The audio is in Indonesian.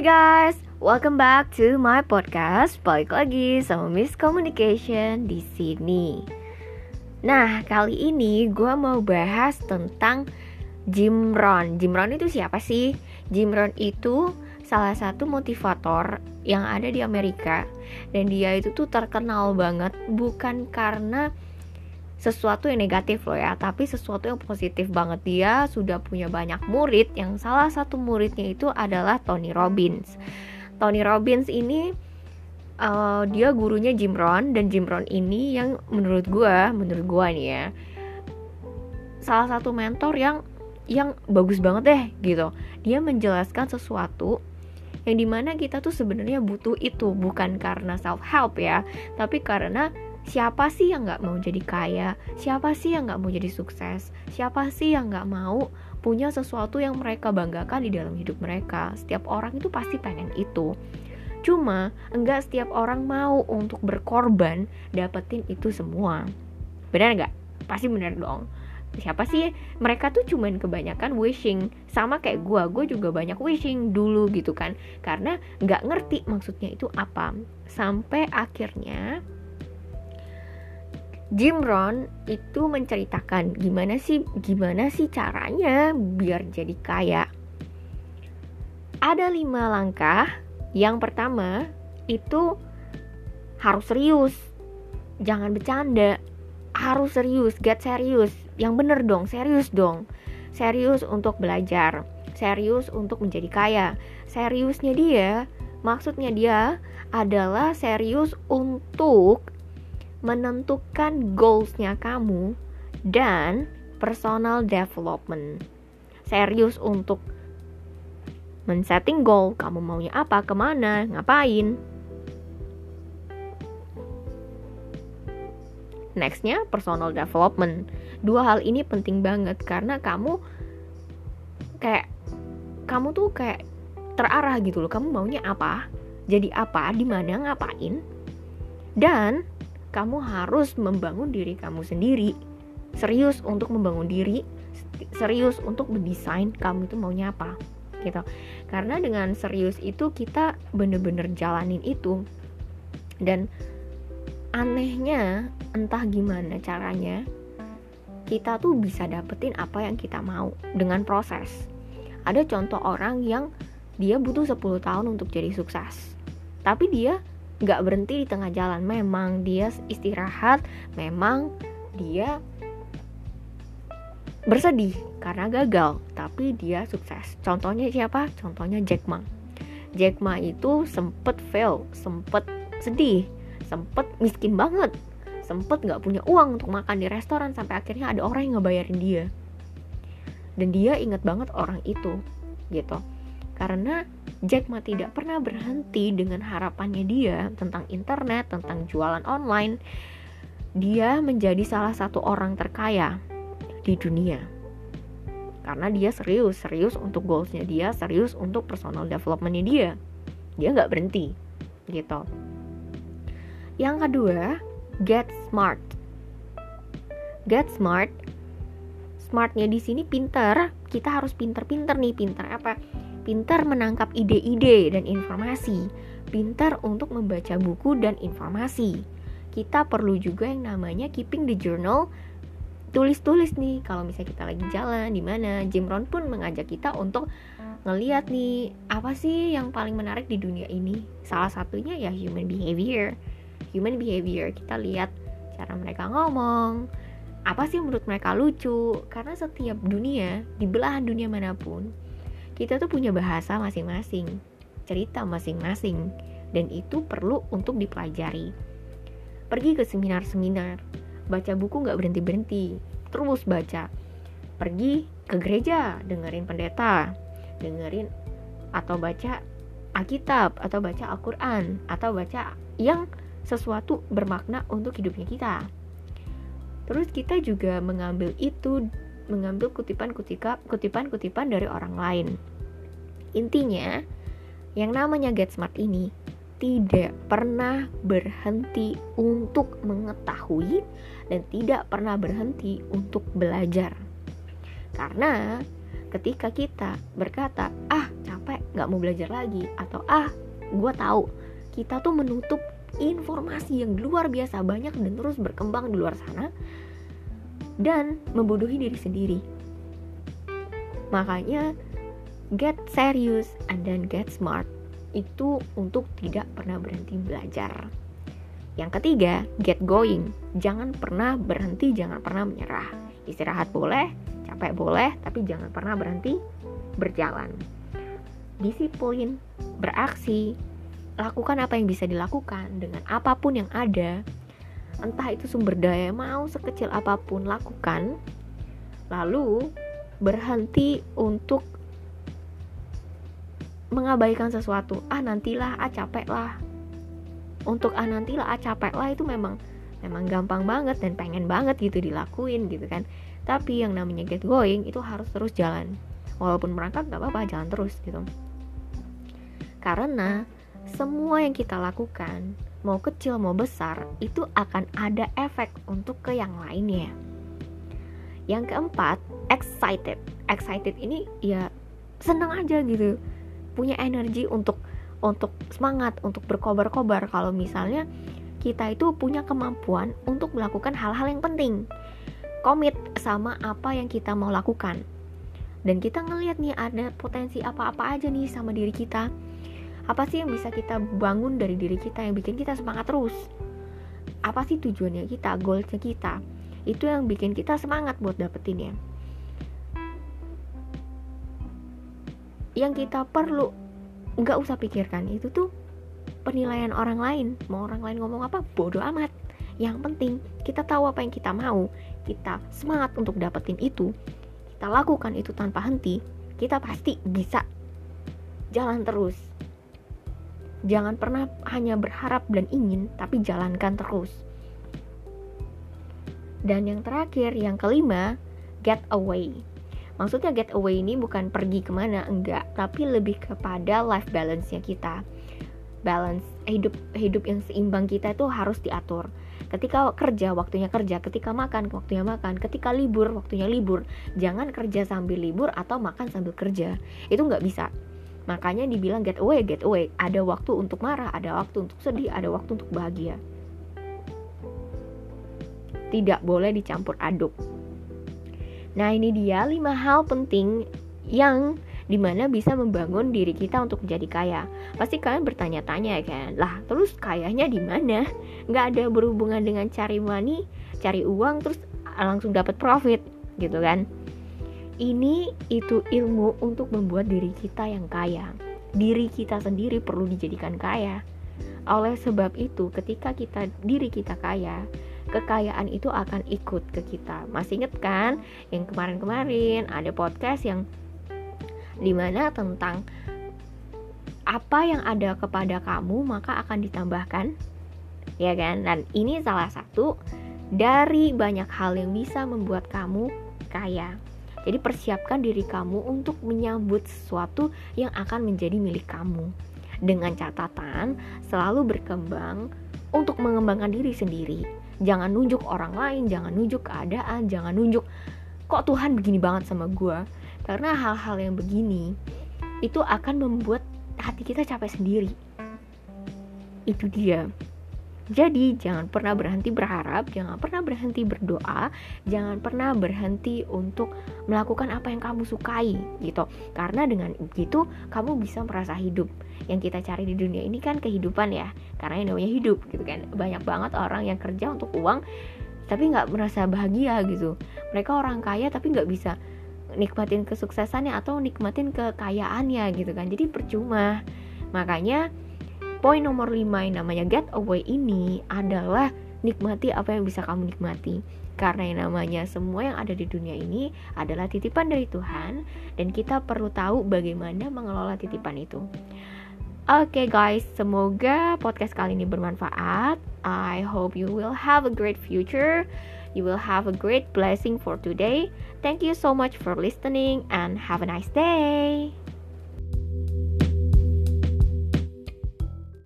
Hai guys, welcome back to my podcast. Balik lagi sama Miss Communication di sini. Nah, kali ini gue mau bahas tentang Jim Rohn. Jim Rohn itu siapa sih? Jim Rohn itu salah satu motivator yang ada di Amerika dan dia itu tuh terkenal banget bukan karena sesuatu yang negatif loh ya. Tapi sesuatu yang positif banget. Dia sudah punya banyak murid yang salah satu muridnya itu adalah Tony Robbins. Tony Robbins ini uh, dia gurunya Jim Rohn dan Jim Rohn ini yang menurut gue menurut gue nih ya salah satu mentor yang yang bagus banget deh gitu. Dia menjelaskan sesuatu yang di mana kita tuh sebenarnya butuh itu. Bukan karena self help ya tapi karena Siapa sih yang gak mau jadi kaya? Siapa sih yang gak mau jadi sukses? Siapa sih yang gak mau punya sesuatu yang mereka banggakan di dalam hidup mereka? Setiap orang itu pasti pengen itu. Cuma enggak setiap orang mau untuk berkorban dapetin itu semua. Benar nggak? Pasti benar dong. Siapa sih? Mereka tuh cuman kebanyakan wishing Sama kayak gue, gue juga banyak wishing dulu gitu kan Karena nggak ngerti maksudnya itu apa Sampai akhirnya Jim Rohn itu menceritakan gimana sih gimana sih caranya biar jadi kaya. Ada lima langkah. Yang pertama itu harus serius, jangan bercanda, harus serius, get serius. Yang bener dong, serius dong, serius untuk belajar, serius untuk menjadi kaya. Seriusnya dia, maksudnya dia adalah serius untuk menentukan goalsnya kamu dan personal development. Serius untuk men-setting goal, kamu maunya apa, ke mana, ngapain. Nextnya personal development. Dua hal ini penting banget karena kamu kayak kamu tuh kayak terarah gitu loh. Kamu maunya apa, jadi apa, di mana, ngapain. Dan kamu harus membangun diri kamu sendiri. Serius untuk membangun diri serius untuk mendesain kamu itu maunya apa gitu. Karena dengan serius itu kita bener-bener jalanin itu. Dan anehnya entah gimana caranya kita tuh bisa dapetin apa yang kita mau dengan proses. Ada contoh orang yang dia butuh 10 tahun untuk jadi sukses tapi dia nggak berhenti di tengah jalan. Memang dia istirahat memang dia bersedih karena gagal tapi dia sukses. Contohnya siapa? Contohnya Jack Ma. Jack Ma itu sempet fail sempet sedih sempet miskin banget sempet nggak punya uang untuk makan di restoran sampai akhirnya ada orang yang ngebayarin dia. Dan dia inget banget orang itu gitu karena Jack Ma tidak pernah berhenti dengan harapannya dia tentang internet, tentang jualan online. Dia menjadi salah satu orang terkaya di dunia. Karena dia serius, serius untuk goalsnya dia, serius untuk personal developmentnya dia. Dia nggak berhenti, gitu. Yang kedua, get smart. Get smart. Smartnya di sini pinter. Kita harus pinter-pinter nih, pinter apa? Pintar menangkap ide-ide dan informasi, pintar untuk membaca buku dan informasi. Kita perlu juga yang namanya keeping the journal, tulis-tulis nih kalau misalnya kita lagi jalan di mana. Jim Rohn pun mengajak kita untuk ngeliat nih apa sih yang paling menarik di dunia ini. Salah satunya ya human behavior. Human behavior kita lihat cara mereka ngomong, apa sih menurut mereka lucu karena setiap dunia di belahan dunia mana pun kita tuh punya bahasa masing-masing, cerita masing-masing, dan itu perlu untuk dipelajari. Pergi ke seminar-seminar, baca buku nggak berhenti-berhenti, terus baca. Pergi ke gereja, dengerin pendeta, dengerin atau baca Alkitab, atau baca Al-Quran, atau baca yang sesuatu bermakna untuk hidupnya kita. Terus kita juga mengambil itu mengambil kutipan-kutipan dari orang lain. Intinya, yang namanya Get Smart ini tidak pernah berhenti untuk mengetahui dan tidak pernah berhenti untuk belajar. Karena ketika kita berkata, "Ah, capek, nggak mau belajar lagi atau ah gue tahu kita tuh menutup informasi yang luar biasa banyak dan terus berkembang di luar sana dan membodohi diri sendiri makanya get serious and then get smart itu untuk tidak pernah berhenti belajar yang ketiga, get going. Jangan pernah berhenti, jangan pernah menyerah. Istirahat boleh, capek boleh, tapi jangan pernah berhenti berjalan disiplin, beraksi, lakukan apa yang bisa dilakukan dengan apa pun yang ada. Entah itu sumber daya mau sekecil apa pun lakukan. Lalu berhenti untuk mengabaikan sesuatu. Ah nantilah, ah capek lah. Untuk ah nantilah, ah capek lah itu memang memang gampang banget dan pengen banget gitu dilakuin gitu kan. Tapi yang namanya get going itu harus terus jalan. Walaupun merangkak nggak apa-apa, jalan terus gitu. Karena semua yang kita lakukan, mau kecil mau besar, itu akan ada efek untuk ke yang lainnya. Yang keempat, excited. Excited ini ya senang aja gitu. Punya energi untuk untuk semangat, untuk berkobar-kobar kalau misalnya kita itu punya kemampuan untuk melakukan hal-hal yang penting. Komit sama apa yang kita mau lakukan. Dan kita ngelihat nih ada potensi apa-apa aja nih sama diri kita apa sih yang bisa kita bangun dari diri kita yang bikin kita semangat terus? Apa sih tujuannya kita goalsnya kita? Itu yang bikin kita semangat buat dapetinnya. Yang kita perlu nggak usah pikirkan itu tuh penilaian orang lain. Mau orang lain ngomong apa bodoh amat. Yang penting kita tahu apa yang kita mau. Kita semangat untuk dapetin itu. Kita lakukan itu tanpa henti. Kita pasti bisa jalan terus Jangan pernah hanya berharap dan ingin, tapi jalankan terus. Dan yang terakhir, yang kelima, get away. Maksudnya get away ini bukan pergi ke mana, enggak, tapi lebih kepada life balance-nya kita. Balance hidup hidup yang seimbang kita itu harus diatur. Ketika kerja, waktunya kerja. Ketika makan, waktunya makan. Ketika libur, waktunya libur. Jangan kerja sambil libur atau makan sambil kerja. Itu nggak bisa Makanya dibilang get away, get away. Ada waktu untuk marah, ada waktu untuk sedih, ada waktu untuk bahagia. Tidak boleh dicampur aduk. Nah ini dia 5 hal penting yang di mana bisa membangun diri kita untuk menjadi kaya. Pasti kalian bertanya-tanya kan, lah terus kayanya di mana? Nggak ada berhubungan dengan cari money, cari uang terus langsung dapat profit gitu kan? Ini itu ilmu untuk membuat diri kita yang kaya. Diri kita sendiri perlu dijadikan kaya. Oleh sebab itu, ketika kita diri kita kaya, kekayaan itu akan ikut ke kita. Masih inget kan yang kemarin-kemarin ada podcast yang di mana tentang apa yang ada kepada kamu maka akan ditambahkan ya kan dan ini salah satu dari banyak hal yang bisa membuat kamu kaya jadi persiapkan diri kamu untuk menyambut sesuatu yang akan menjadi milik kamu. Dengan catatan selalu berkembang untuk mengembangkan diri sendiri. Jangan nunjuk orang lain, jangan nunjuk keadaan, jangan nunjuk kok Tuhan begini banget sama gue. Karena hal-hal yang begini itu akan membuat hati kita capek sendiri. Itu dia. Jadi jangan pernah berhenti berharap, jangan pernah berhenti berdoa, jangan pernah berhenti untuk melakukan apa yang kamu sukai gitu. Karena dengan begitu kamu bisa merasa hidup. Yang kita cari di dunia ini kan kehidupan ya, karena yang namanya hidup gitu kan. Banyak banget orang yang kerja untuk uang tapi nggak merasa bahagia gitu. Mereka orang kaya tapi nggak bisa nikmatin kesuksesannya atau nikmatin kekayaannya gitu kan. Jadi percuma. Makanya Poin nomor 5 yang namanya get away ini adalah nikmati apa yang bisa kamu nikmati. Karena yang namanya semua yang ada di dunia ini adalah titipan dari Tuhan dan kita perlu tahu bagaimana mengelola titipan itu. Oke okay guys, semoga podcast kali ini bermanfaat. I hope you will have a great future. You will have a great blessing for today. Thank you so much for listening and have a nice day.